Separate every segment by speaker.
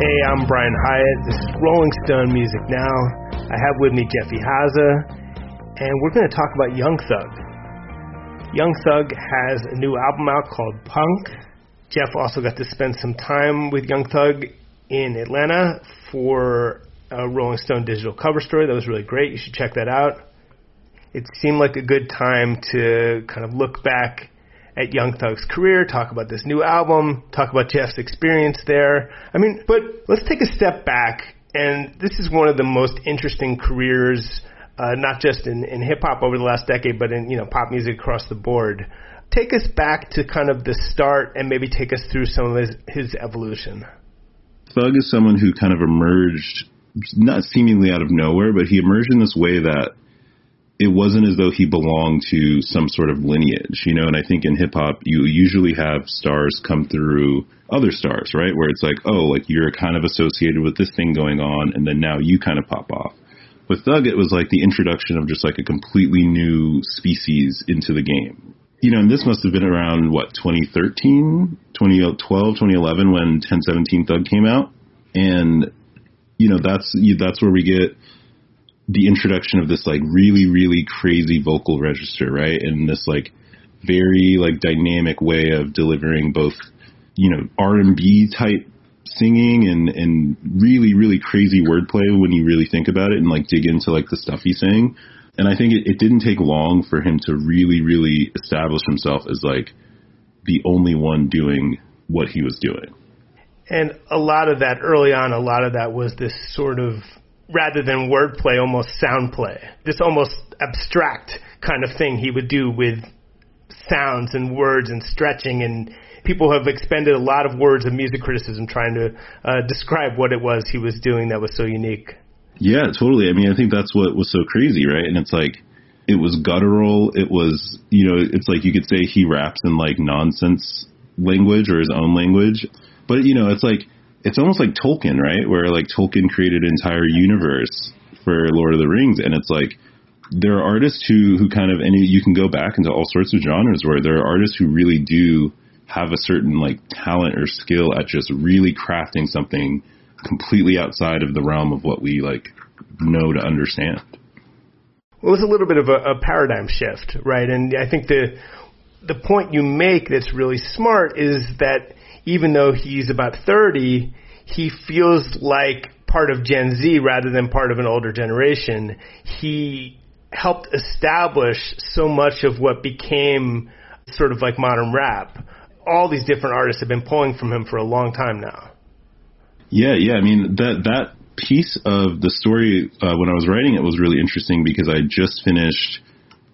Speaker 1: Hey, I'm Brian Hiatt. This is Rolling Stone Music Now. I have with me Jeff Ihaza, and we're going to talk about Young Thug. Young Thug has a new album out called Punk. Jeff also got to spend some time with Young Thug in Atlanta for a Rolling Stone digital cover story. That was really great. You should check that out. It seemed like a good time to kind of look back at Young Thug's career, talk about this new album, talk about Jeff's experience there. I mean, but let's take a step back, and this is one of the most interesting careers, uh, not just in, in hip hop over the last decade, but in you know pop music across the board. Take us back to kind of the start, and maybe take us through some of his, his evolution.
Speaker 2: Thug is someone who kind of emerged, not seemingly out of nowhere, but he emerged in this way that it wasn't as though he belonged to some sort of lineage, you know. And I think in hip hop, you usually have stars come through other stars, right? Where it's like, oh, like you're kind of associated with this thing going on, and then now you kind of pop off. With Thug, it was like the introduction of just like a completely new species into the game. You know, and this must have been around what 2013, 2012, 2011 when 1017 Thug came out, and you know that's that's where we get the introduction of this like really really crazy vocal register, right? And this like very like dynamic way of delivering both you know R&B type singing and and really really crazy wordplay when you really think about it and like dig into like the stuff he's saying. And I think it, it didn't take long for him to really really establish himself as like the only one doing what he was doing.
Speaker 1: And a lot of that early on, a lot of that was this sort of rather than wordplay, almost sound play. This almost abstract kind of thing he would do with sounds and words and stretching and people have expended a lot of words of music criticism trying to uh, describe what it was he was doing that was so unique.
Speaker 2: Yeah, totally. I mean, I think that's what was so crazy, right? And it's like it was guttural. It was, you know, it's like you could say he raps in like nonsense language or his own language. But you know, it's like it's almost like Tolkien, right? Where like Tolkien created an entire universe for Lord of the Rings, and it's like there are artists who who kind of and you can go back into all sorts of genres where there are artists who really do have a certain like talent or skill at just really crafting something completely outside of the realm of what we like know to understand.
Speaker 1: Well, it's a little bit of a, a paradigm shift, right? And I think the the point you make that's really smart is that even though he's about 30, he feels like part of Gen Z rather than part of an older generation. He helped establish so much of what became sort of like modern rap. All these different artists have been pulling from him for a long time now.
Speaker 2: Yeah, yeah. I mean that that piece of the story uh, when I was writing it was really interesting because I just finished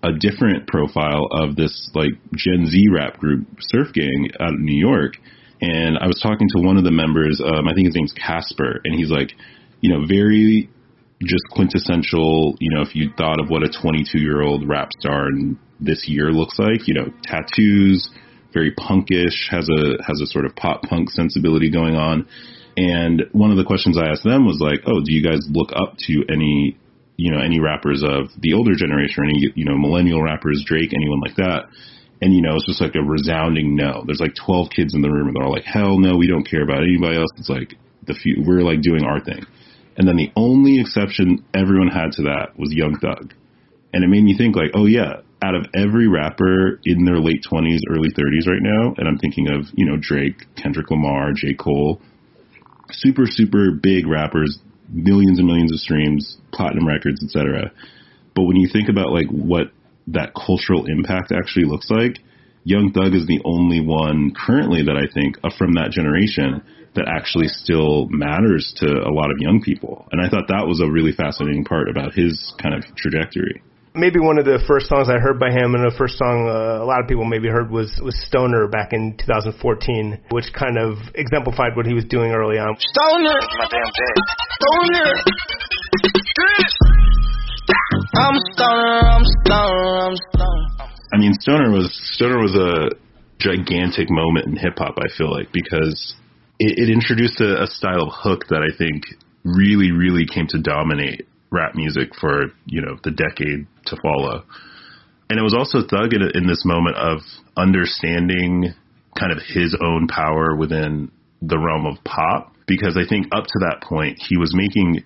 Speaker 2: a different profile of this like Gen Z rap group, Surf Gang, out of New York, and I was talking to one of the members. Um, I think his name's Casper, and he's like, you know, very just quintessential. You know, if you thought of what a 22 year old rap star in this year looks like, you know, tattoos, very punkish, has a has a sort of pop punk sensibility going on. And one of the questions I asked them was like, "Oh, do you guys look up to any, you know, any rappers of the older generation, or any, you know, millennial rappers, Drake, anyone like that?" And you know, it's just like a resounding no. There's like 12 kids in the room, and they're all like, "Hell no, we don't care about anybody else." It's like the few we're like doing our thing. And then the only exception everyone had to that was Young Thug, and it made me think like, oh yeah, out of every rapper in their late 20s, early 30s right now, and I'm thinking of you know Drake, Kendrick Lamar, J Cole, super super big rappers, millions and millions of streams, platinum records, etc. But when you think about like what that cultural impact actually looks like, Young Thug is the only one currently that I think uh, from that generation that actually still matters to a lot of young people. And I thought that was a really fascinating part about his kind of trajectory.
Speaker 1: Maybe one of the first songs I heard by him, and the first song uh, a lot of people maybe heard was was Stoner back in 2014, which kind of exemplified what he was doing early on.
Speaker 3: Stoner, my damn day. Stoner. I'm stoner, I'm stoner, I'm stoner.
Speaker 2: I mean, Stoner was Stoner was a gigantic moment in hip hop. I feel like because it, it introduced a, a style of hook that I think really, really came to dominate rap music for you know the decade to follow. And it was also Thug in, in this moment of understanding kind of his own power within the realm of pop because I think up to that point he was making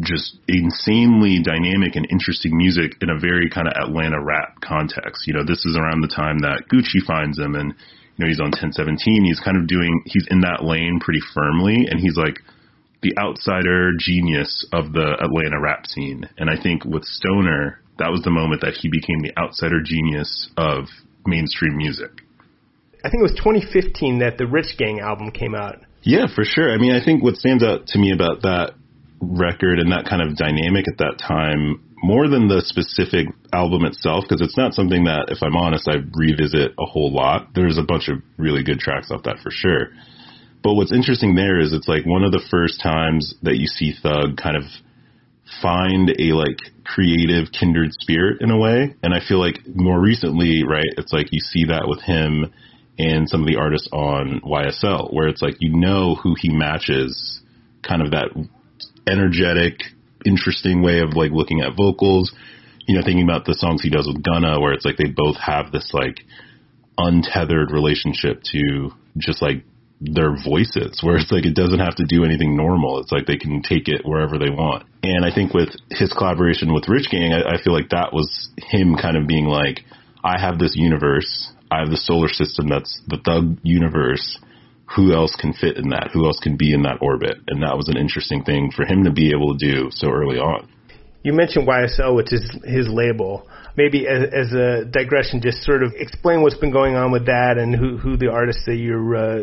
Speaker 2: just insanely dynamic and interesting music in a very kind of Atlanta rap context. You know, this is around the time that Gucci finds him and you know, he's on 1017. He's kind of doing, he's in that lane pretty firmly and he's like the outsider genius of the Atlanta rap scene. And I think with Stoner, that was the moment that he became the outsider genius of mainstream music.
Speaker 1: I think it was 2015 that the Rich Gang album came out.
Speaker 2: Yeah, for sure. I mean, I think what stands out to me about that record and that kind of dynamic at that time more than the specific album itself because it's not something that if i'm honest i revisit a whole lot. There's a bunch of really good tracks off that for sure. But what's interesting there is it's like one of the first times that you see thug kind of find a like creative kindred spirit in a way. And i feel like more recently right it's like you see that with him and some of the artists on ysl where it's like you know who he matches kind of that energetic, interesting way of like looking at vocals. You know, thinking about the songs he does with Gunna, where it's like they both have this like untethered relationship to just like their voices, where it's like it doesn't have to do anything normal. It's like they can take it wherever they want. And I think with his collaboration with Rich Gang, I, I feel like that was him kind of being like, I have this universe, I have the solar system that's the Thug universe, who else can fit in that? Who else can be in that orbit? And that was an interesting thing for him to be able to do so early on.
Speaker 1: You mentioned YSL, which is his label. Maybe as, as a digression, just sort of explain what's been going on with that and who, who the artists that you're uh,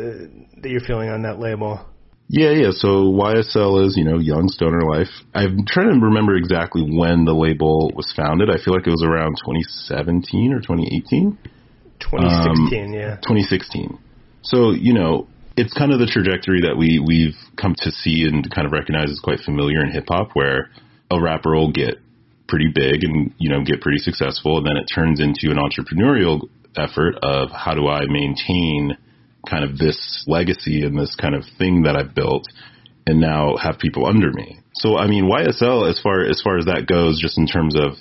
Speaker 1: that you're feeling on that label.
Speaker 2: Yeah, yeah. So YSL is, you know, Young Stoner Life. I'm trying to remember exactly when the label was founded. I feel like it was around 2017 or 2018.
Speaker 1: 2016, um, yeah.
Speaker 2: 2016. So, you know, it's kind of the trajectory that we we've come to see and kind of recognize as quite familiar in hip hop, where a rapper will get pretty big and you know get pretty successful, and then it turns into an entrepreneurial effort of how do I maintain kind of this legacy and this kind of thing that I've built, and now have people under me. So I mean, YSL as far as far as that goes, just in terms of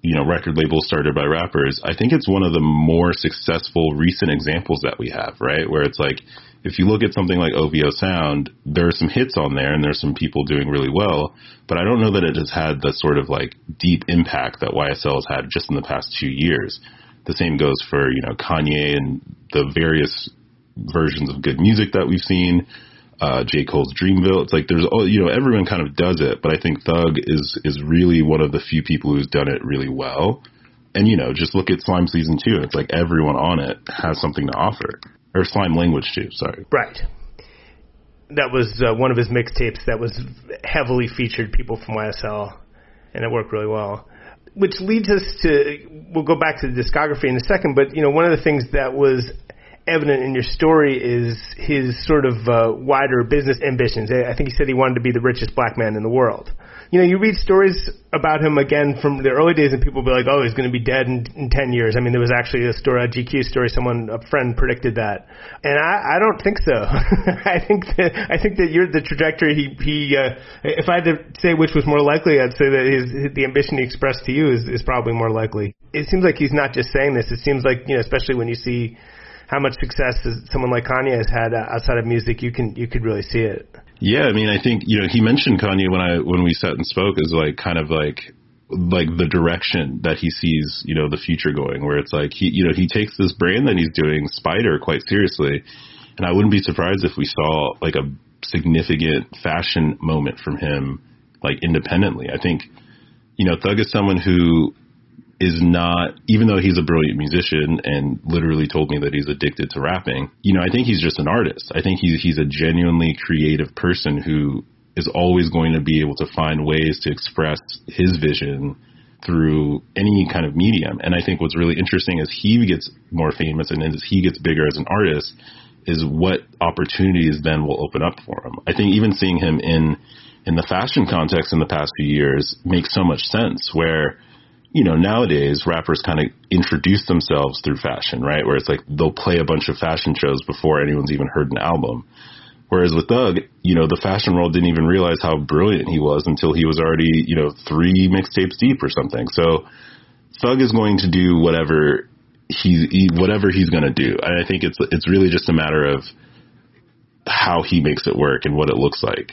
Speaker 2: you know record labels started by rappers, I think it's one of the more successful recent examples that we have, right? Where it's like if you look at something like OVO Sound, there are some hits on there and there's some people doing really well, but I don't know that it has had the sort of like deep impact that YSL has had just in the past two years. The same goes for, you know, Kanye and the various versions of G.O.O.D. Music that we've seen. Uh, J. Cole's Dreamville. It's like there's, you know, everyone kind of does it, but I think Thug is, is really one of the few people who's done it really well. And, you know, just look at Slime Season 2. It's like everyone on it has something to offer or Slime Language 2. Sorry.
Speaker 1: Right. That was uh, one of his mixtapes that was heavily featured people from YSL, and it worked really well. Which leads us to we'll go back to the discography in a second, but you know one of the things that was evident in your story is his sort of uh, wider business ambitions. I think he said he wanted to be the richest black man in the world you know, you read stories about him again from the early days, and people be like, "Oh, he's going to be dead in, in ten years." I mean, there was actually a story, a GQ story, someone, a friend predicted that, and I, I don't think so. I think that I think that you're the trajectory he he. Uh, if I had to say which was more likely, I'd say that his the ambition he expressed to you is is probably more likely. It seems like he's not just saying this. It seems like you know, especially when you see how much success someone like Kanye has had outside of music, you can you could really see it.
Speaker 2: Yeah, I mean, I think you know he mentioned Kanye when I when we sat and spoke as like kind of like like the direction that he sees you know the future going, where it's like he you know he takes this brand that he's doing Spider quite seriously, and I wouldn't be surprised if we saw like a significant fashion moment from him like independently. I think you know Thug is someone who is not, even though he's a brilliant musician and literally told me that he's addicted to rapping, you know, I think he's just an artist. I think he's, he's a genuinely creative person who is always going to be able to find ways to express his vision through any kind of medium. And I think what's really interesting as he gets more famous and as he gets bigger as an artist is what opportunities then will open up for him. I think even seeing him in in the fashion context in the past few years makes so much sense where you know, nowadays rappers kind of introduce themselves through fashion, right? Where it's like they'll play a bunch of fashion shows before anyone's even heard an album. Whereas with Thug, you know, the fashion world didn't even realize how brilliant he was until he was already, you know, three mixtapes deep or something. So Thug is going to do whatever he, he whatever he's going to do. And I think it's it's really just a matter of how he makes it work and what it looks like.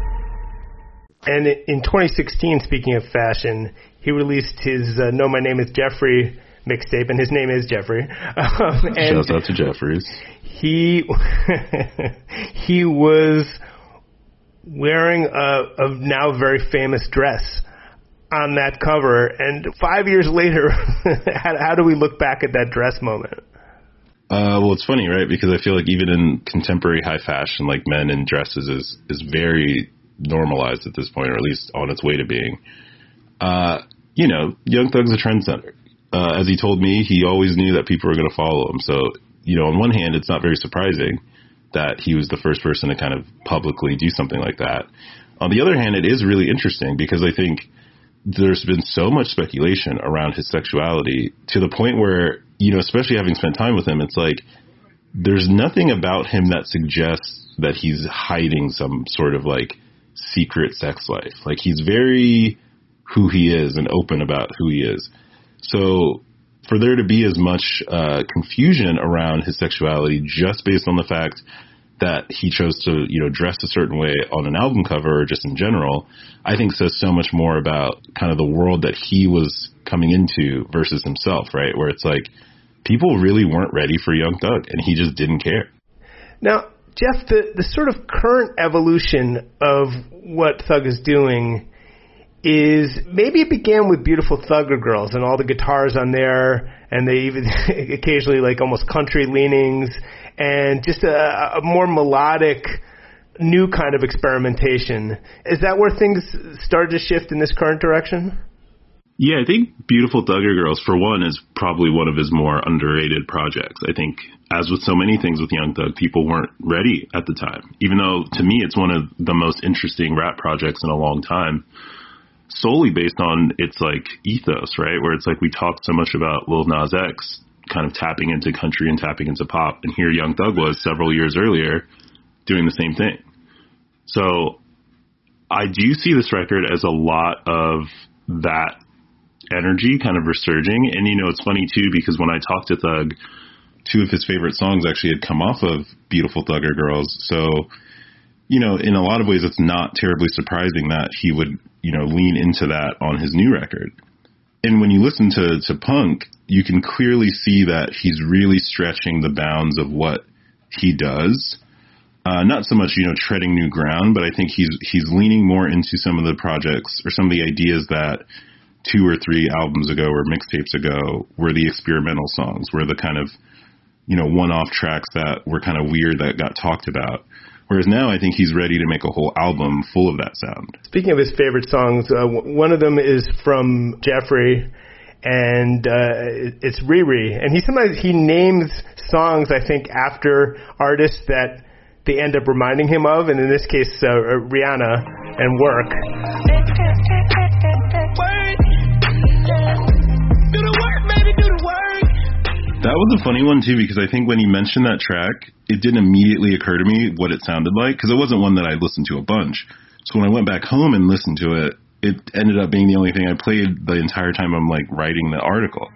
Speaker 1: And in 2016, speaking of fashion, he released his uh, "No, My Name Is Jeffrey" mixtape, and his name is Jeffrey.
Speaker 2: Um, Shouts out to Jeffries.
Speaker 1: He he was wearing a, a now very famous dress on that cover, and five years later, how, how do we look back at that dress moment?
Speaker 2: Uh, well, it's funny, right? Because I feel like even in contemporary high fashion, like men in dresses is is very normalized at this point, or at least on its way to being. Uh, you know, Young Thug's a trendsetter. Uh, as he told me, he always knew that people were going to follow him. So, you know, on one hand, it's not very surprising that he was the first person to kind of publicly do something like that. On the other hand, it is really interesting because I think there's been so much speculation around his sexuality to the point where, you know, especially having spent time with him, it's like there's nothing about him that suggests that he's hiding some sort of like secret sex life. Like he's very who he is and open about who he is. So for there to be as much uh, confusion around his sexuality just based on the fact that he chose to, you know, dress a certain way on an album cover or just in general, I think says so much more about kind of the world that he was coming into versus himself, right? Where it's like people really weren't ready for Young Thug and he just didn't care.
Speaker 1: Now, Jeff, the, the sort of current evolution of what Thug is doing is maybe it began with beautiful thugger girls and all the guitars on there and they even occasionally like almost country leanings and just a, a more melodic new kind of experimentation. Is that where things started to shift in this current direction
Speaker 2: yeah, I think Beautiful Thugger Girls, for one, is probably one of his more underrated projects. I think, as with so many things with Young Thug, people weren't ready at the time. Even though, to me, it's one of the most interesting rap projects in a long time, solely based on its like ethos, right? Where it's like we talked so much about Lil Nas X kind of tapping into country and tapping into pop, and here Young Thug was several years earlier doing the same thing. So I do see this record as a lot of that energy kind of resurging. And you know, it's funny too because when I talked to Thug, two of his favorite songs actually had come off of Beautiful Thugger Girls. So, you know, in a lot of ways, it's not terribly surprising that he would, you know, lean into that on his new record. And when you listen to, to Punk, you can clearly see that he's really stretching the bounds of what he does. Uh, not so much, you know, treading new ground, but I think he's he's leaning more into some of the projects or some of the ideas that two or three albums ago or mixtapes ago were the experimental songs, were the kind of, you know, one off tracks that were kind of weird that got talked about. Whereas now I think he's ready to make a whole album full of that sound.
Speaker 1: Speaking of his favorite songs, uh, one of them is from Jeffrey, and uh, it's Riri. And he sometimes he names songs I think after artists that they end up reminding him of, and in this case, uh, Rihanna and Work.
Speaker 2: That was a funny one too because I think when you mentioned that track, it didn't immediately occur to me what it sounded like because it wasn't one that I listened to a bunch. So when I went back home and listened to it, it ended up being the only thing I played the entire time I'm like writing the article.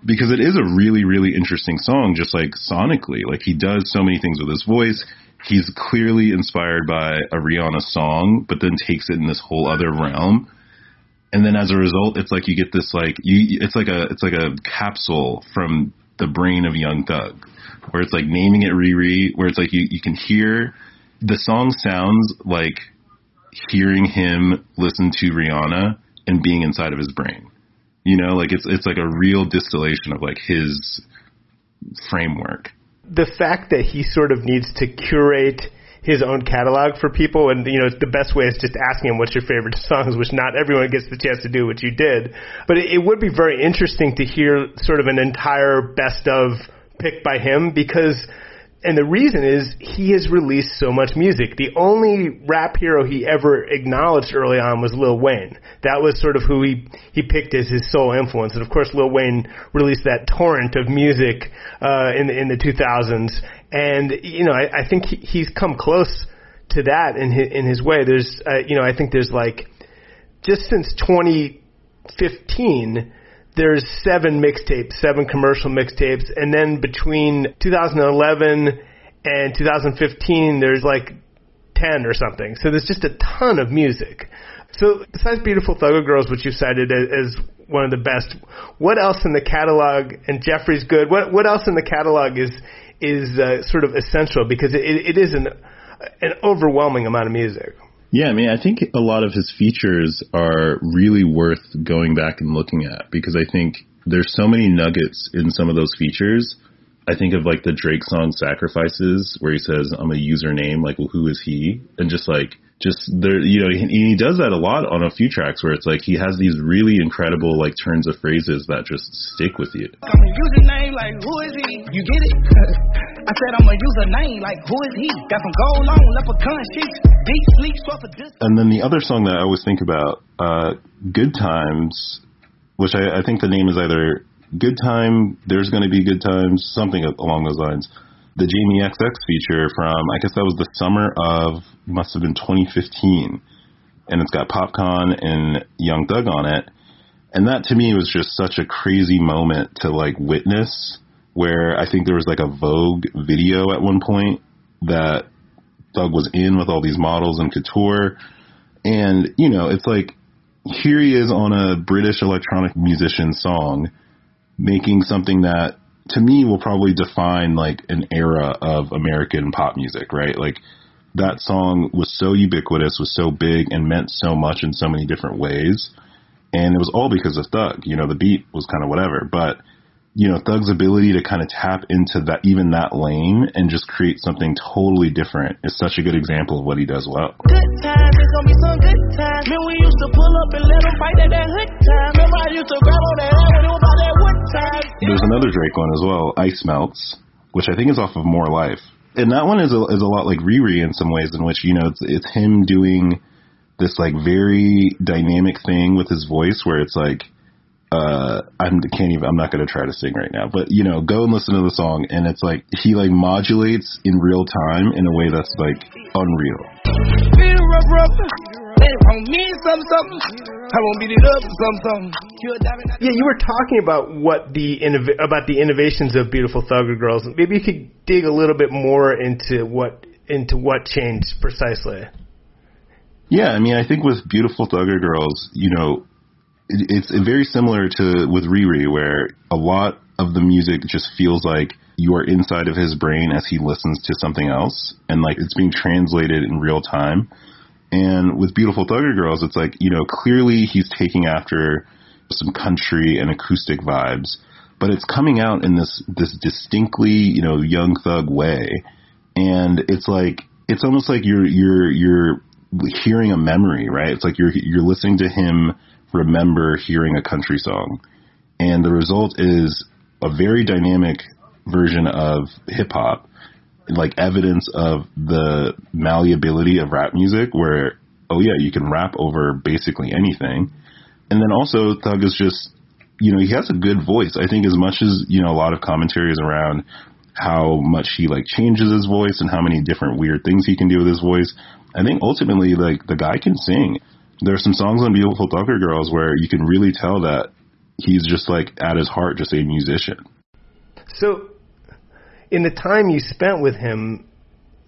Speaker 2: Because it is a really, really interesting song, just like sonically. Like he does so many things with his voice. He's clearly inspired by a Rihanna song, but then takes it in this whole other realm and then as a result, it's like you get this like you it's like a it's like a capsule from the brain of Young Thug, where it's like naming it Riri, where it's like you, you can hear the song sounds like hearing him listen to Rihanna and being inside of his brain. You know, like it's it's like a real distillation of like his framework.
Speaker 1: The fact that he sort of needs to curate his own catalog for people. And, you know, the best way is just asking him what's your favorite songs, which not everyone gets the chance to do, which you did. But it, it would be very interesting to hear sort of an entire best of pick by him because and the reason is he has released so much music. The only rap hero he ever acknowledged early on was Lil Wayne. That was sort of who he he picked as his sole influence. And of course, Lil Wayne released that torrent of music uh, in the in the 2000s. And you know, I, I think he, he's come close to that in his, in his way. There's uh, you know, I think there's like just since 2015 there's seven mixtapes, seven commercial mixtapes, and then between 2011 and 2015, there's like 10 or something. So there's just a ton of music. So besides Beautiful Thugger Girls, which you cited as one of the best, what else in the catalog? And Jeffrey's good. What what else in the catalog is is uh, sort of essential because it, it is an an overwhelming amount of music.
Speaker 2: Yeah, I mean, I think a lot of his features are really worth going back and looking at because I think there's so many nuggets in some of those features. I think of like the Drake song Sacrifices where he says, I'm a username, like, well, who is he? And just like, just there, you know, he, he does that a lot on a few tracks where it's like he has these really incredible like turns of phrases that just stick with you.
Speaker 3: I'm a username, like who is he? You get it? I said I'm a username, like who is he? Got some gold on, leprechaun sheets, deep sleep, soft for this.
Speaker 2: And then the other song that I always think about, uh, Good Times, which I, I think the name is either Good Time, There's Gonna Be Good Times, something along those lines the Jamie XX feature from I guess that was the summer of must have been 2015, and it's got Popcaan and Young Thug on it, and that to me was just such a crazy moment to like witness. Where I think there was like a Vogue video at one point that Thug was in with all these models and couture, and you know it's like here he is on a British electronic musician song, making something that to me will probably define like an era of American pop music, right? Like that song was so ubiquitous, was so big and meant so much in so many different ways. And it was all because of Thug. You know, the beat was kind of whatever, but you know, Thug's ability to kind of tap into that, even that lane and just create something totally different is such a good example of what he does well.
Speaker 3: Good times, it's gonna be some good times. Man, we used to pull up and let fight at that hood time. Remember I used to grab on that when it was about that time.
Speaker 2: There's another Drake one as well, Ice Melts, which I think is off of More Life. And that one is a, is a lot like Riri in some ways in which, you know, it's, it's him doing this like very dynamic thing with his voice where it's like, uh, I can't even, I'm not going to try to sing right now, but you know, go and listen to the song and it's like, he like modulates in real time in a way that's like unreal.
Speaker 3: I won't beat it up,
Speaker 1: Yeah, you were talking about what the about the innovations of Beautiful Thugger Girls. Maybe you could dig a little bit more into what into what changed precisely.
Speaker 2: Yeah, I mean, I think with Beautiful Thugger Girls, you know, it's very similar to with Riri, where a lot of the music just feels like you are inside of his brain as he listens to something else, and like it's being translated in real time. And with Beautiful Thugger Girls, it's like you know clearly he's taking after some country and acoustic vibes, but it's coming out in this this distinctly you know young thug way, and it's like it's almost like you're you're you're hearing a memory, right? It's like you're you're listening to him remember hearing a country song. And the result is a very dynamic version of hip hop, like evidence of the malleability of rap music where, oh yeah, you can rap over basically anything. And then also Thug is just, you know, he has a good voice. I think as much as, you know, a lot of commentary is around how much he like changes his voice and how many different weird things he can do with his voice. I think ultimately like the guy can sing there are some songs on Beautiful Thugger Girls where you can really tell that he's just like at his heart just a musician.
Speaker 1: So, in the time you spent with him,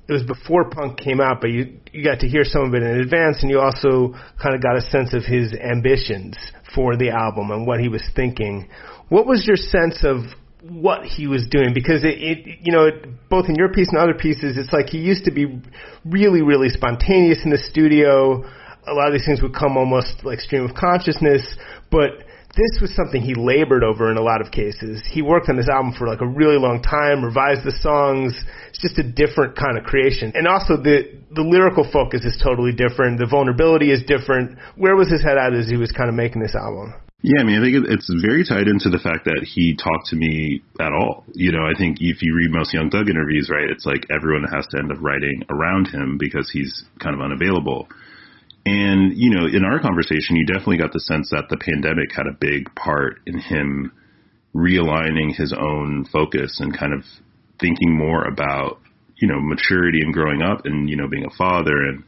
Speaker 1: it was before punk came out, but you you got to hear some of it in advance, and you also kind of got a sense of his ambitions for the album and what he was thinking. What was your sense of what he was doing? Because it, it you know, both in your piece and other pieces, it's like he used to be really, really spontaneous in the studio a lot of these things would come almost like stream of consciousness, but this was something he labored over in a lot of cases. He worked on this album for like a really long time, revised the songs. It's just a different kind of creation. And also the the lyrical focus is totally different. The vulnerability is different. Where was his head at as he was kind of making this album?
Speaker 2: Yeah, I mean, I think it's very tied into the fact that he talked to me at all. You know, I think if you read most Young Thug interviews, right, it's like everyone has to end up writing around him because he's kind of unavailable. And, you know, in our conversation, you definitely got the sense that the pandemic had a big part in him realigning his own focus and kind of thinking more about, you know, maturity and growing up and, you know, being a father and,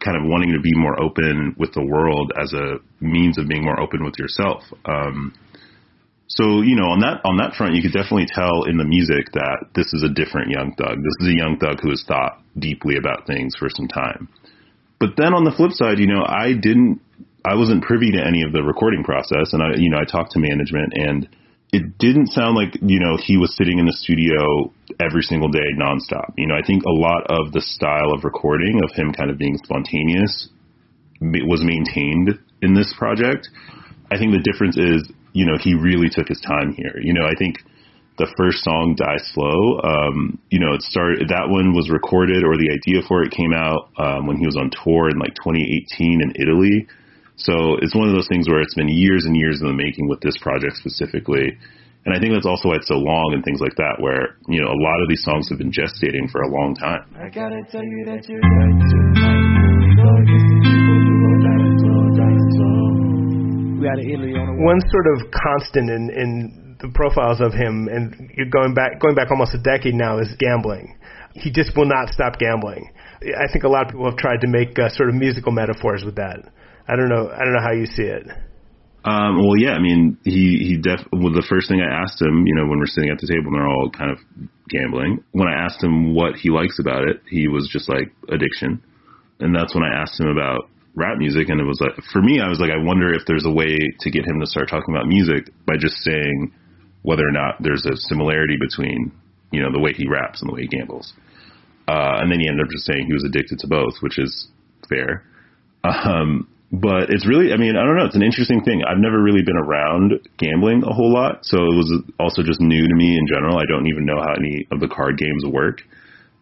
Speaker 2: kind of wanting to be more open with the world as a means of being more open with yourself. Um, so you know, on that on that front, you could definitely tell in the music that this is a different Young Thug. This is a Young Thug who has thought deeply about things for some time. But then on the flip side, you know, I didn't, I wasn't privy to any of the recording process, and I, you know, I talked to management and it didn't sound like you know he was sitting in the studio every single day nonstop. You know, I think a lot of the style of recording of him kind of being spontaneous was maintained in this project. I think the difference is, you know, he really took his time here. You know, I think the first song "Die Slow," um, you know, it started. That one was recorded, or the idea for it came out um, when he was on tour in like 2018 in Italy so it's one of those things where it's been years and years in the making with this project specifically. And I think that's also why it's so long and things like that, where, you know, a lot of these songs have been gestating for a long time. I gotta tell you that you're right
Speaker 1: One sort of constant in, in the profiles of him, and going back going back almost a decade now, is gambling. He just will not stop gambling. I think a lot of people have tried to make uh, sort of musical metaphors with that. I don't know. I don't know how you see it.
Speaker 2: Um, well, yeah. I mean, he he def. Well, the first thing I asked him, you know, when we're sitting at the table and they're all kind of gambling, when I asked him what he likes about it, he was just like addiction, and that's when I asked him about rap music, and it was like for me, I was like, I wonder if there's a way to get him to start talking about music by just saying whether or not there's a similarity between you know the way he raps and the way he gambles. Uh, and then he ended up just saying he was addicted to both, which is fair. Um, but it's really, I mean, I don't know. It's an interesting thing. I've never really been around gambling a whole lot, so it was also just new to me in general. I don't even know how any of the card games work.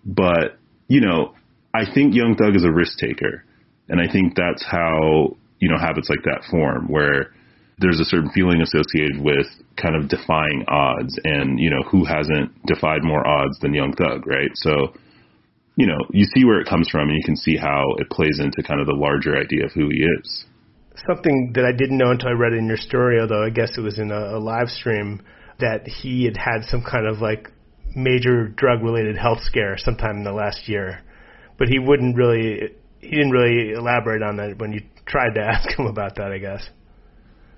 Speaker 2: But, you know, I think Young Thug is a risk taker. And I think that's how, you know, habits like that form, where there's a certain feeling associated with kind of defying odds. And, you know, who hasn't defied more odds than Young Thug, right? So, you know, you see where it comes from and you can see how it plays into kind of the larger idea of who he is.
Speaker 1: Something that I didn't know until I read it in your story, although I guess it was in a, a live stream, that he had had some kind of like major drug related health scare sometime in the last year. But he wouldn't really, he didn't really elaborate on that when you tried to ask him about that, I guess.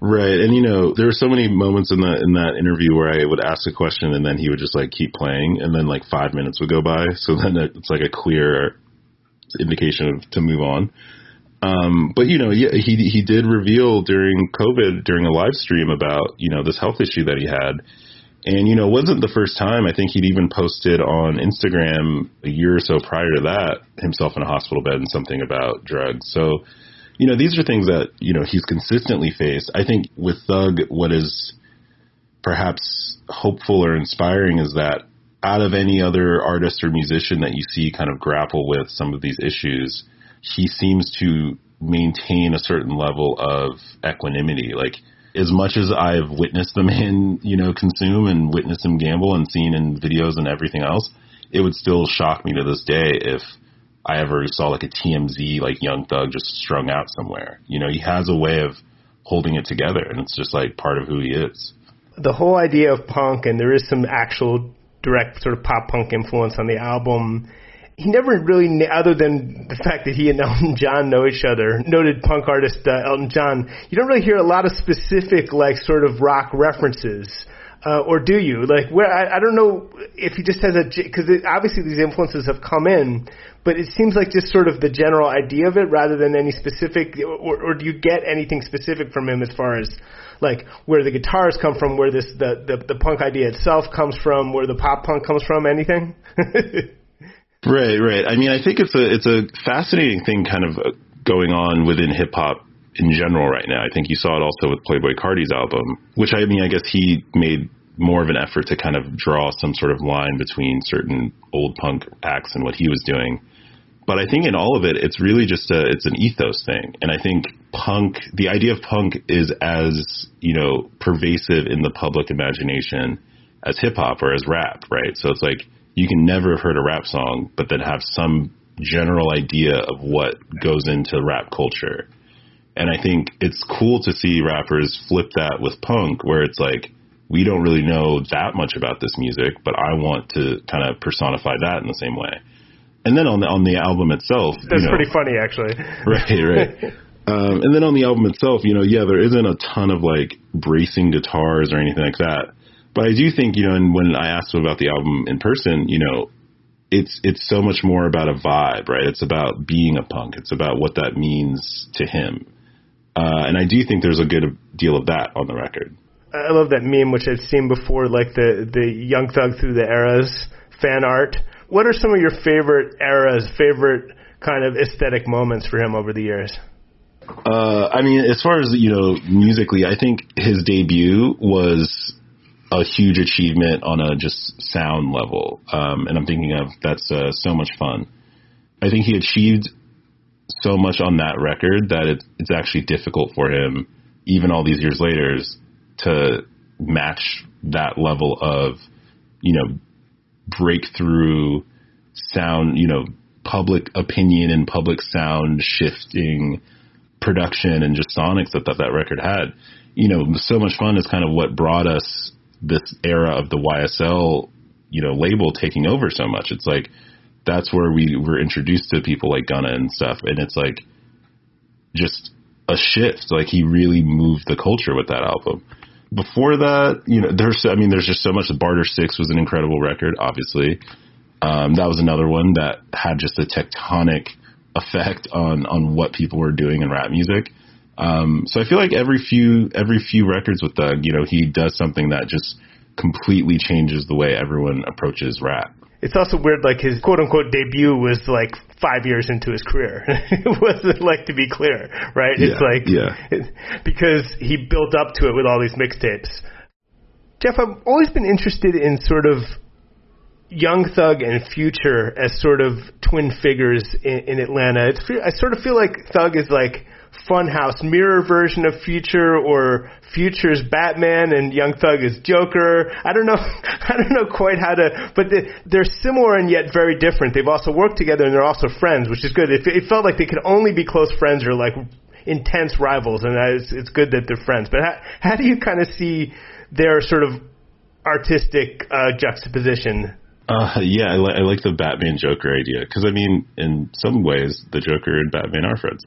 Speaker 2: Right, and you know, there were so many moments in that in that interview where I would ask a question and then he would just like keep playing, and then like five minutes would go by, so then it's like a clear indication of to move on. Um, but you know, yeah, he he did reveal during COVID during a live stream about you know this health issue that he had, and you know, it wasn't the first time. I think he'd even posted on Instagram a year or so prior to that himself in a hospital bed and something about drugs. So you know, these are things that, you know, he's consistently faced. I think with Thug, what is perhaps hopeful or inspiring is that out of any other artist or musician that you see kind of grapple with some of these issues, he seems to maintain a certain level of equanimity. Like, as much as I've witnessed the man, you know, consume and witnessed him gamble and seen in videos and everything else, it would still shock me to this day if I ever saw like a TMZ like Young Thug just strung out somewhere. You know, he has a way of holding it together, and it's just like part of who he is.
Speaker 1: The whole idea of punk, and there is some actual direct sort of pop punk influence on the album. He never really, other than the fact that he and Elton John know each other, noted punk artist uh, Elton John, you don't really hear a lot of specific, like, sort of rock references uh, or do you? Like, where I, I don't know if he just has a because obviously these influences have come in, but it seems like just sort of the general idea of it rather than any specific, or, or do you get anything specific from him as far as like where the guitars come from, where this the the, the punk idea itself comes from, where the pop punk comes from, anything?
Speaker 2: right, right. I mean, I think it's a it's a fascinating thing, kind of uh, going on within hip hop in general right now. I think you saw it also with Playboy Carti's album, which I mean, I guess he made more of an effort to kind of draw some sort of line between certain old punk acts and what he was doing. but I think in all of it, it's really just a it's an ethos thing, and I think punk, the idea of punk, is as you know pervasive in the public imagination as hip hop or as rap, right? So it's like you can never have heard a rap song, but then have some general idea of what goes into rap culture. And I think it's cool to see rappers flip that with punk, where it's like we don't really know that much about this music, but I want to kind of personify that in the same way. And then on the on the album itself,
Speaker 1: that's
Speaker 2: you know,
Speaker 1: pretty funny actually.
Speaker 2: Right, right. um, and then on the album itself, you know, yeah, there isn't a ton of like bracing guitars or anything like that. But I do think, you know, and when I asked him about the album in person, you know, it's it's so much more about a vibe, right? It's about being a punk. It's about what that means to him. Uh, and I do think there's a good deal of that on the record.
Speaker 1: I love that meme, which I've seen before, like the the Young Thug through the eras fan art. What are some of your favorite eras, favorite kind of aesthetic moments for him over the years?
Speaker 2: Uh, I mean, as far as you know, musically, I think his debut was a huge achievement on a just sound level. Um, and I'm thinking of that's uh, so much fun. I think he achieved so much on that record that it, it's actually difficult for him, even all these years later, to match that level of, you know, breakthrough sound, you know, public opinion and public sound shifting production and just sonics that that, that record had. You know, so much fun is kind of what brought us this era of the YSL, you know, label taking over so much. It's like that's where we were introduced to people like Gunna and stuff, and it's like just a shift. Like he really moved the culture with that album. Before that, you know, there's I mean, there's just so much. Barter Six was an incredible record, obviously. Um, that was another one that had just a tectonic effect on on what people were doing in rap music. Um, so I feel like every few every few records with Thug, you know, he does something that just completely changes the way everyone approaches rap.
Speaker 1: It's also weird, like his quote unquote debut was like five years into his career. it wasn't like to be clear, right?
Speaker 2: Yeah,
Speaker 1: it's like
Speaker 2: yeah.
Speaker 1: It, because he built up to it with all these mixtapes. Jeff, I've always been interested in sort of Young Thug and Future as sort of twin figures in, in Atlanta. It's, I sort of feel like Thug is like funhouse mirror version of Future or Future's Batman and Young Thug is Joker. I don't know, I don't know quite how to, but they're similar and yet very different. They've also worked together and they're also friends, which is good. It, it felt like they could only be close friends or like intense rivals, and it's, it's good that they're friends. But how, how do you kind of see their sort of artistic uh, juxtaposition
Speaker 2: uh, yeah, I, li- I like the Batman Joker idea because I mean, in some ways, the Joker and Batman are friends.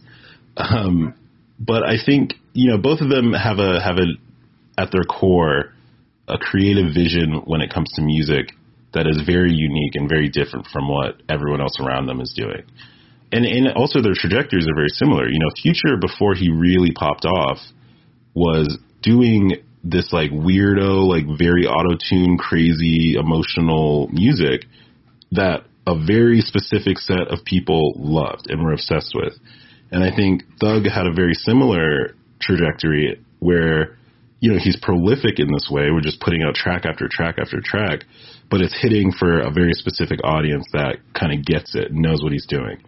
Speaker 2: Um, but I think you know both of them have a have a at their core a creative vision when it comes to music that is very unique and very different from what everyone else around them is doing. And and also their trajectories are very similar. You know, Future before he really popped off was doing this like weirdo, like very auto tune, crazy, emotional music that a very specific set of people loved and were obsessed with. And I think Thug had a very similar trajectory where, you know, he's prolific in this way. We're just putting out track after track after track, but it's hitting for a very specific audience that kind of gets it and knows what he's doing.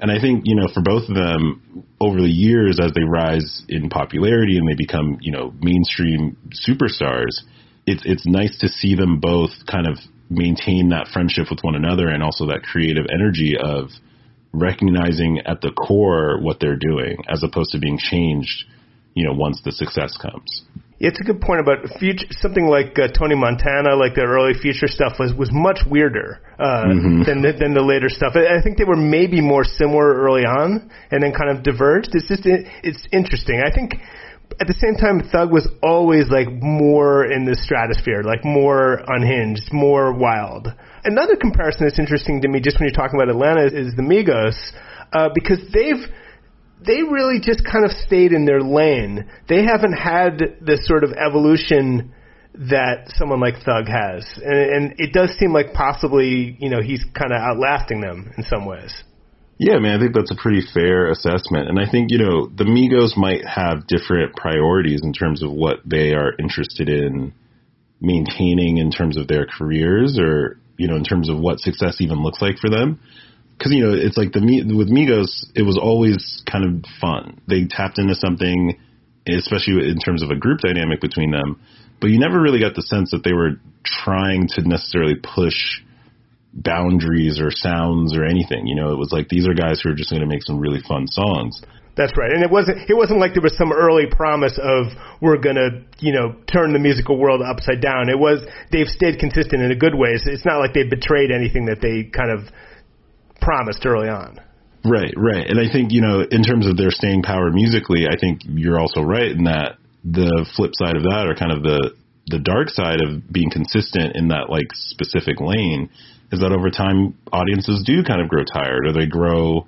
Speaker 2: And I think, you know, for both of them over the years as they rise in popularity and they become, you know, mainstream superstars, it's it's nice to see them both kind of maintain that friendship with one another and also that creative energy of recognizing at the core what they're doing as opposed to being changed, you know, once the success comes.
Speaker 1: Yeah, it's a good point about future. Something like uh, Tony Montana, like the early future stuff, was was much weirder uh, mm-hmm. than the, than the later stuff. I, I think they were maybe more similar early on, and then kind of diverged. It's just it, it's interesting. I think at the same time, Thug was always like more in the stratosphere, like more unhinged, more wild. Another comparison that's interesting to me, just when you're talking about Atlanta, is the Migos, uh, because they've they really just kind of stayed in their lane. They haven't had this sort of evolution that someone like Thug has, and, and it does seem like possibly you know he's kind of outlasting them in some ways.
Speaker 2: Yeah, man, I think that's a pretty fair assessment. And I think, you know, the Migos might have different priorities in terms of what they are interested in maintaining in terms of their careers or, you know, in terms of what success even looks like for them. because you know it's like the with Migos, it was always kind of fun. They tapped into something, especially in terms of a group dynamic between them. But you never really got the sense that they were trying to necessarily push boundaries or sounds or anything. You know, it was like these are guys who are just going to make some really fun songs.
Speaker 1: That's right, and it wasn't it wasn't like there was some early promise of we're gonna you know turn the musical world upside down. It was they've stayed consistent in a good way. It's not like they betrayed anything that they kind of promised early on.
Speaker 2: Right, right, and I think you know in terms of their staying power musically, I think you're also right in that the flip side of that, or kind of the the dark side of being consistent in that like specific lane, is that over time audiences do kind of grow tired, or they grow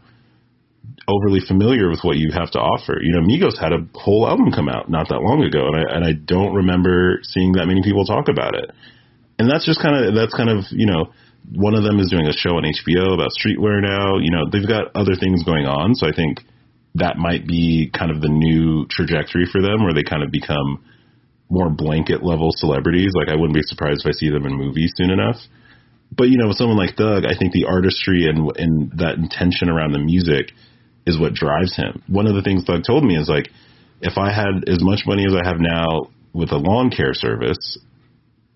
Speaker 2: overly familiar with what you have to offer. You know, Migos had a whole album come out not that long ago, and I and I don't remember seeing that many people talk about it. And that's just kind of that's kind of you know one of them is doing a show on HBO about streetwear now. You know, they've got other things going on, so I think that might be kind of the new trajectory for them, where they kind of become more blanket level celebrities. Like I wouldn't be surprised if I see them in movies soon enough. But you know, with someone like Thug, I think the artistry and and that intention around the music is what drives him. One of the things Thug told me is like, if I had as much money as I have now with a lawn care service,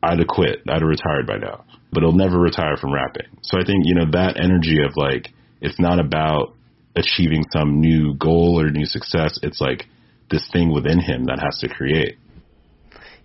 Speaker 2: I'd have quit. I'd have retired by now. But he'll never retire from rapping. So I think, you know, that energy of like, it's not about achieving some new goal or new success. It's like this thing within him that has to create.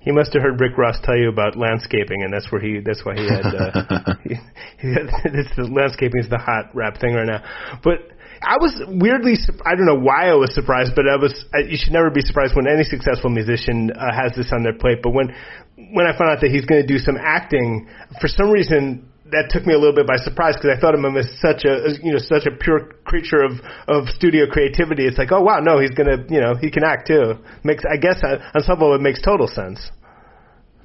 Speaker 1: He must have heard Rick Ross tell you about landscaping, and that's where he. That's why he had. Uh, he, he had it's the landscaping is the hot rap thing right now. But I was weirdly, I don't know why I was surprised, but I was, you should never be surprised when any successful musician uh, has this on their plate. But when, when I found out that he's going to do some acting, for some reason, that took me a little bit by surprise because I thought of him as such a you know such a pure creature of of studio creativity. It's like oh wow no he's gonna you know he can act too. Makes I guess uh, on some level it makes total sense.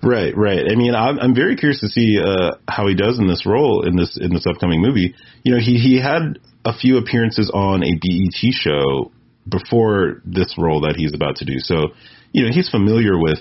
Speaker 2: Right, right. I mean, I'm, I'm very curious to see uh, how he does in this role in this in this upcoming movie. You know, he he had a few appearances on a BET show before this role that he's about to do. So, you know, he's familiar with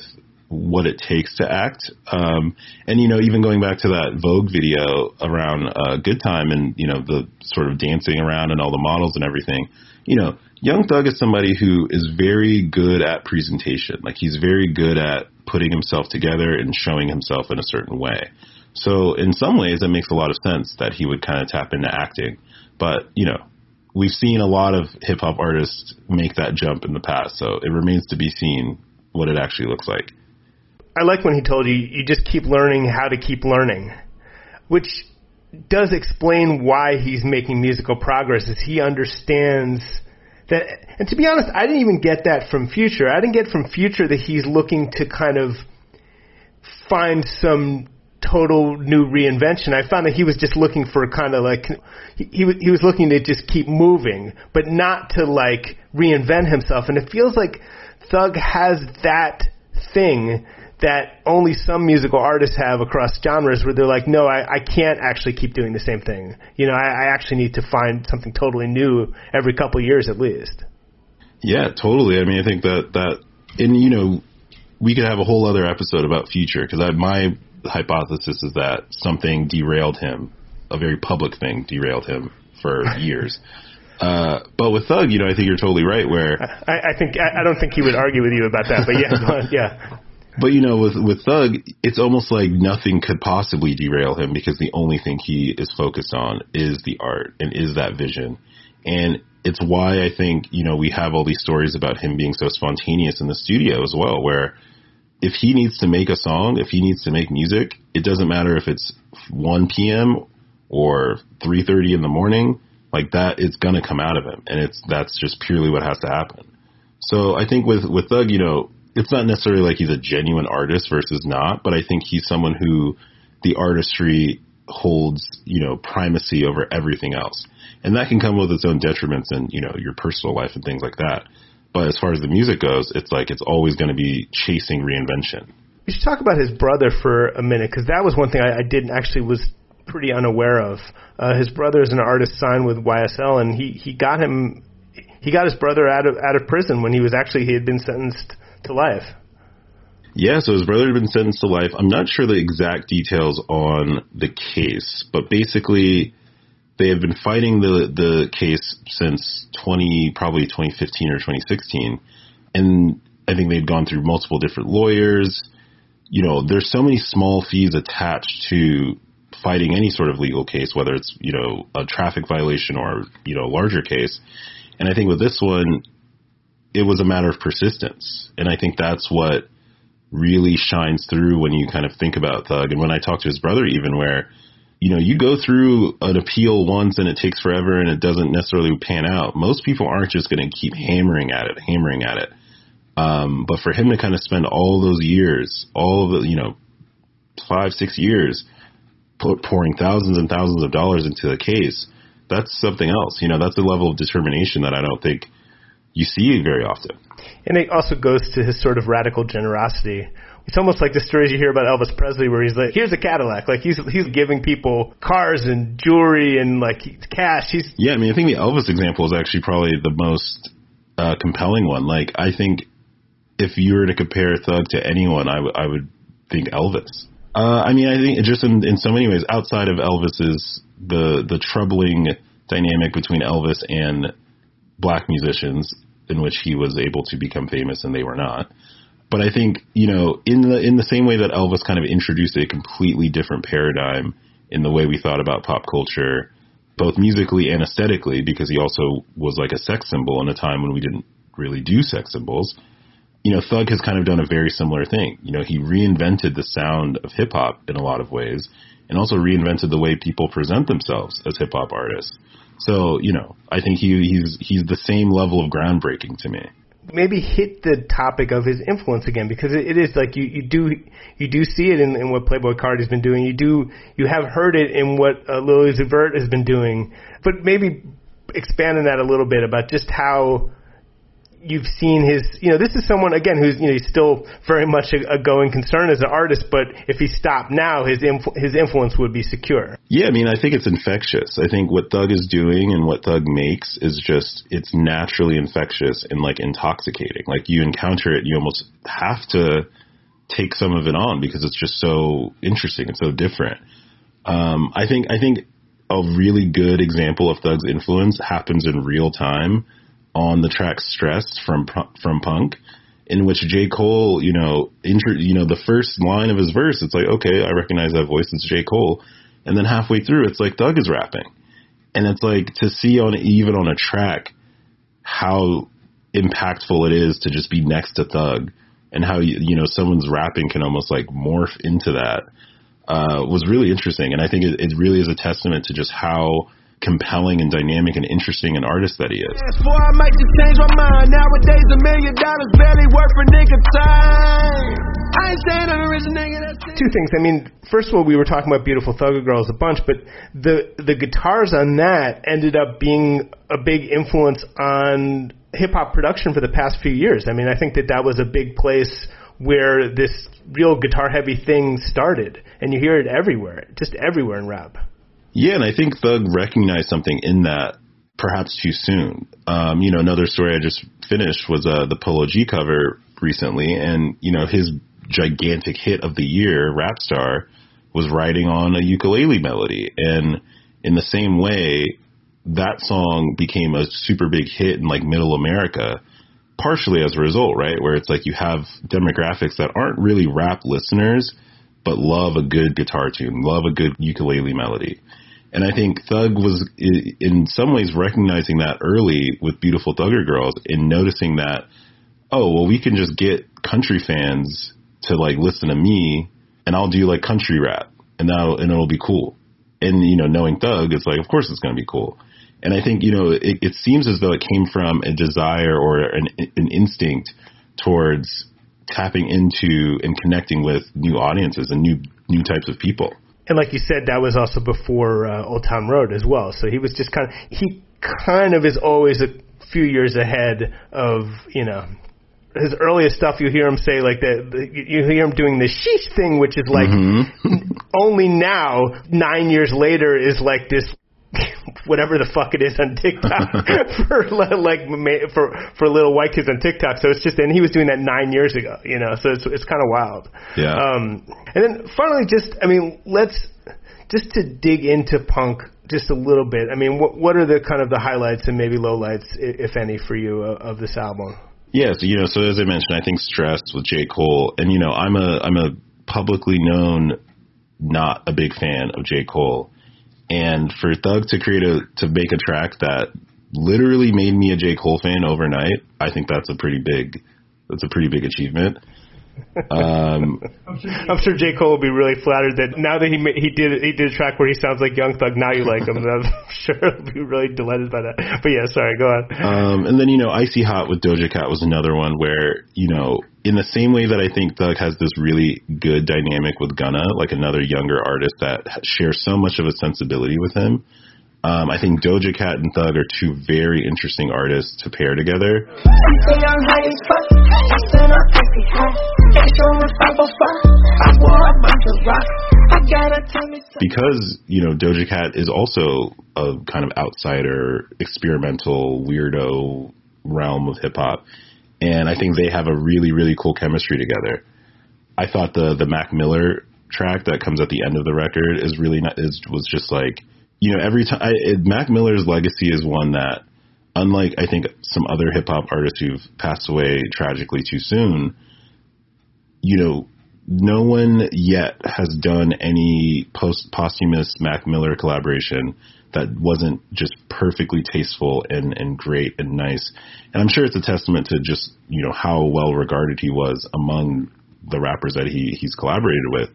Speaker 2: what it takes to act. Um, and, you know, even going back to that Vogue video around uh, Good Time and, you know, the sort of dancing around and all the models and everything, you know, Young Thug is somebody who is very good at presentation. Like, he's very good at putting himself together and showing himself in a certain way. So, in some ways, it makes a lot of sense that he would kind of tap into acting. But, you know, we've seen a lot of hip hop artists make that jump in the past, so it remains to be seen what it actually looks like.
Speaker 1: I like when he told you you just keep learning how to keep learning, which does explain why he's making musical progress is he understands that and to be honest, I didn't even get that from Future. I didn't get from Future that he's looking to kind of find some total new reinvention. I found that he was just looking for kind of like he he was, looking to just keep moving, but not to like reinvent himself. And it feels like Thug has that thing that only some musical artists have across genres where they're like, no, I, I can't actually keep doing the same thing. You know, I, I actually need to find something totally new every couple of years at least.
Speaker 2: Yeah, totally. I mean, I think that that, and you know, we could have a whole other episode about Future because my hypothesis is that something derailed him, a very public thing derailed him for years. Uh, but with Thug, you know, I think you're totally right. Where
Speaker 1: I, I think I, I don't think he would argue with you about that, but yeah, yeah.
Speaker 2: But you know, with with Thug, it's almost like nothing could possibly derail him because the only thing he is focused on is the art and is that vision. And it's why I think, you know, we have all these stories about him being so spontaneous in the studio as well, where if he needs to make a song, if he needs to make music, it doesn't matter if it's 1 p.m. or 3:30 in the morning, like that it's to come out of him and it's that's just purely what has to happen. So I think with with Thug, you know, it's not necessarily like he's a genuine artist versus not, but I think he's someone who the artistry holds, you know, primacy over everything else. And that can come with its own detriments in, you know, your personal life and things like that. But as far as the music goes, it's like it's always going to be chasing reinvention.
Speaker 1: We should talk about his brother for a minute because that was one thing I, I didn't actually was pretty unaware of. Uh, his brother is an artist signed with YSL, and he he got him he got his brother out of out of prison when he was actually he had been sentenced to life.
Speaker 2: Yeah, so his brother had been sentenced to life. I'm not sure the exact details on the case, but basically, they have been fighting the the case since 20 probably 2015 or 2016 and I think they've gone through multiple different lawyers. You know there's so many small fees attached to fighting any sort of legal case whether it's you know a traffic violation or you know a larger case. And I think with this one it was a matter of persistence. And I think that's what really shines through when you kind of think about Thug. And when I talk to his brother even where you know, you go through an appeal once and it takes forever and it doesn't necessarily pan out. Most people aren't just going to keep hammering at it, hammering at it. Um, but for him to kind of spend all those years, all of the, you know, five, six years, pouring thousands and thousands of dollars into the case, that's something else. You know, that's a level of determination that I don't think you see very often.
Speaker 1: And it also goes to his sort of radical generosity it's almost like the stories you hear about Elvis Presley, where he's like, "Here's a Cadillac." Like he's he's giving people cars and jewelry and like cash. He's
Speaker 2: yeah. I mean, I think the Elvis example is actually probably the most uh, compelling one. Like I think if you were to compare Thug to anyone, I, would think Elvis. Uh, I mean, I think just in, in so many ways, outside of Elvis's the the troubling dynamic between Elvis and black musicians, in which he was able to become famous and they were not. But I think you know, in the in the same way that Elvis kind of introduced a completely different paradigm in the way we thought about pop culture, both musically and aesthetically, because he also was like a sex symbol in a time when we didn't really do sex symbols. You know, Thug has kind of done a very similar thing. You know, he reinvented the sound of hip hop in a lot of ways, and also reinvented the way people present themselves as hip hop artists. So, you know, I think he, he's he's the same level of groundbreaking to me
Speaker 1: maybe hit the topic of his influence again because it, it is like you, you do you do see it in, in what Playboi Carti's been doing. You do you have heard it in what uh, Lil Uzi Vert has been doing, but maybe expand on that a little bit about just how you've seen his, you know, this is someone again who's you know he's still very much a, a going concern as an artist, but if he stopped now, his his influence would be secure.
Speaker 2: Yeah, I mean, I think it's infectious. I think what Thug is doing and what Thug makes is just it's naturally infectious and like intoxicating. Like you encounter it, you almost have to take some of it on because it's just so interesting and so different. Um, I think I think a really good example of Thug's influence happens in real time on the track "Stressed" from from Punk, in which J. Cole, you know, intro, you know, the first line of his verse, it's like, okay, I recognize that voice, it's J. Cole, and then halfway through, it's like Thug is rapping, and it's like to see on even on a track how impactful it is to just be next to Thug, and how you know someone's rapping can almost like morph into that. Uh, was really interesting, and I think it, it really is a testament to just how compelling and dynamic and interesting an artist that he is. Before I might just change my mind. Nowadays, a million dollars barely worth a nigga time.
Speaker 1: I ain't saying I'm a rich nigga. Two things. I mean, first of all, we were talking about Beautiful Thugger Girls a bunch, but the the guitars on that ended up being a big influence on hip hop production for the past few years. I mean, I think that that was a big place where this real guitar heavy thing started, and you hear it everywhere, just everywhere in rap.
Speaker 2: Yeah, and I think Thug recognized something in that perhaps too soon. Um, you know, another story I just finished was uh, the Polo G cover recently, and you know his gigantic hit of the year, Rap Star, was writing on a ukulele melody, and in the same way, that song became a super big hit in like Middle America, partially as a result, right? Where it's like you have demographics that aren't really rap listeners, but love a good guitar tune, love a good ukulele melody. And I think Thug was in some ways recognizing that early with Beautiful Thugger Girls and noticing that, oh, well, we can just get country fans to like listen to me and I'll do like country rap and that'll, and it'll be cool. And, you know, knowing Thug, it's like, of course it's going to be cool. And I think, you know, it, it seems as though it came from a desire or an, an instinct towards tapping into and connecting with new audiences and new, new types of people
Speaker 1: and like you said, that was also before uh, Old Town Road as well. So he was just kind of he kind of is always a few years ahead of you know his earliest stuff. You hear him say like the you hear him doing the sheesh thing, which is like mm-hmm. only now nine years later is like this whatever the fuck it is on TikTok for like for for little white kids on TikTok. So it's just and he was doing that nine years ago, you know. So it's it's kind of wild.
Speaker 2: Yeah.
Speaker 1: Um, and then finally, just I mean, let's just to dig into punk just a little bit. I mean, what what are the kind of the highlights and maybe lowlights, if any, for you of, of this album?
Speaker 2: Yeah, so you know, so as I mentioned, I think "Stress" with J. Cole, and you know, I'm a I'm a publicly known not a big fan of J. Cole, and for Thug to create a to make a track that literally made me a J. Cole fan overnight, I think that's a pretty big that's a pretty big achievement. Um,
Speaker 1: I'm sure J Cole will be really flattered that now that he he did he did a track where he sounds like Young Thug, now you like him. I'm sure he'll be really delighted by that. But yeah, sorry, go on.
Speaker 2: Um, and then you know, Icy Hot with Doja Cat was another one where you know, in the same way that I think Thug has this really good dynamic with Gunna, like another younger artist that shares so much of a sensibility with him. Um, I think Doja Cat and Thug are two very interesting artists to pair together. Because, you know, Doja Cat is also a kind of outsider, experimental, weirdo realm of hip hop. And I think they have a really, really cool chemistry together. I thought the the Mac Miller track that comes at the end of the record is really not, is was just like you know, every time Mac Miller's legacy is one that, unlike I think some other hip hop artists who've passed away tragically too soon, you know, no one yet has done any post posthumous Mac Miller collaboration that wasn't just perfectly tasteful and, and great and nice. And I'm sure it's a testament to just, you know, how well regarded he was among the rappers that he he's collaborated with.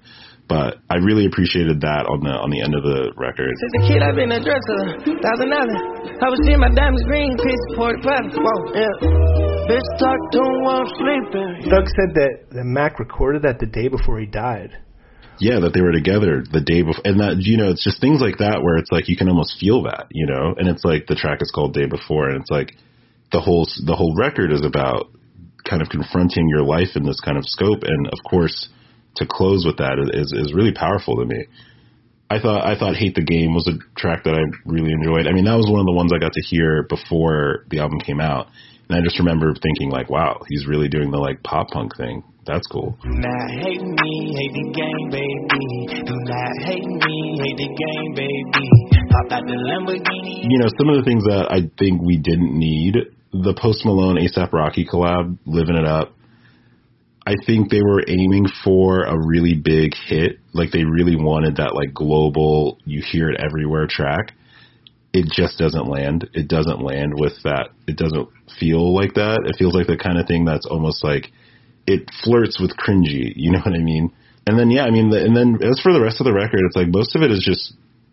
Speaker 2: But I really appreciated that on the on the end of the record.
Speaker 4: Since a kid, I've been a dresser, thousand dollars. I was seeing my diamonds green, piece for the Whoa, yeah. Bitch talk to him while I'm sleeping.
Speaker 1: Thug said that, that Mac recorded that the day before he died.
Speaker 2: Yeah, that they were together the day before, and that you know, it's just things like that where it's like you can almost feel that, you know, and it's like the track is called "Day Before," and it's like the whole the whole record is about kind of confronting your life in this kind of scope, and of course to close with that is is really powerful to me. I thought I thought Hate the Game was a track that I really enjoyed. I mean, that was one of the ones I got to hear before the album came out. And I just remember thinking like, wow, he's really doing the like pop punk thing. That's cool.
Speaker 4: Do not hate me, hate the game, baby. Do not hate me, hate the game, baby. Pop out the Lamborghini.
Speaker 2: You know, some of the things that I think we didn't need the Post Malone ASAP Rocky collab, living it up. I think they were aiming for a really big hit. Like they really wanted that like global, you hear it everywhere track. It just doesn't land. It doesn't land with that. It doesn't feel like that. It feels like the kind of thing that's almost like it flirts with cringy. You know what I mean? And then yeah, I mean, the, and then as for the rest of the record, it's like most of it is just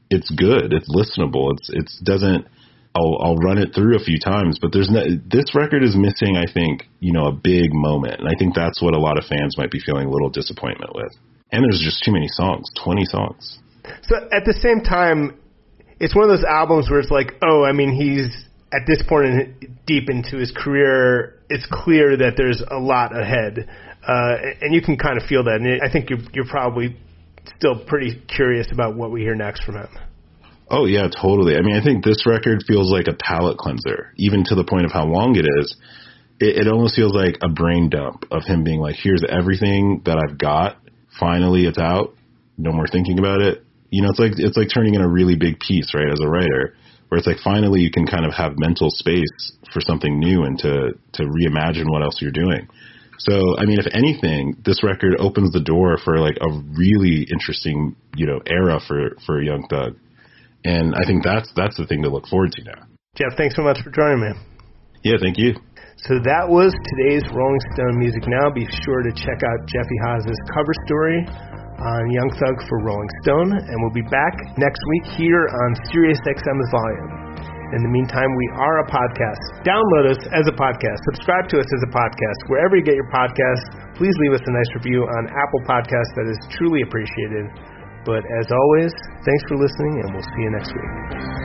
Speaker 2: it's good. It's listenable. It's it doesn't I'll I'll run it through a few times, but there's no, this record is missing. I think you know a big moment, and I think that's what a lot of fans might be feeling a little disappointment with. And there's just too many songs, twenty songs.
Speaker 1: So at the same time, it's one of those albums where it's like, oh, I mean, he's at this point in, deep into his career. It's clear that there's a lot ahead, uh, and you can kind of feel that. And I think you're you're probably still pretty curious about what we hear next from him.
Speaker 2: Oh yeah, totally. I mean, I think this record feels like a palate cleanser, even to the point of how long it is. It, it almost feels like a brain dump of him being like, "Here's everything that I've got. Finally, it's out. No more thinking about it." You know, it's like it's like turning in a really big piece, right? As a writer, where it's like finally you can kind of have mental space for something new and to to reimagine what else you're doing. So, I mean, if anything, this record opens the door for like a really interesting, you know, era for for Young Thug and I think that's that's the thing to look forward to now.
Speaker 1: Jeff, thanks so much for joining me.
Speaker 2: Yeah, thank you.
Speaker 1: So that was today's Rolling Stone Music Now. Be sure to check out Jeff Ihaza's cover story on Young Thug for Rolling Stone, and we'll be back next week here on Sirius XM's Volume. In the meantime, we are a podcast. Download us as a podcast. Subscribe to us as a podcast. Wherever you get your podcasts, please leave us a nice review on Apple Podcasts. That is truly appreciated. But as always, thanks for listening, and we'll see you next week.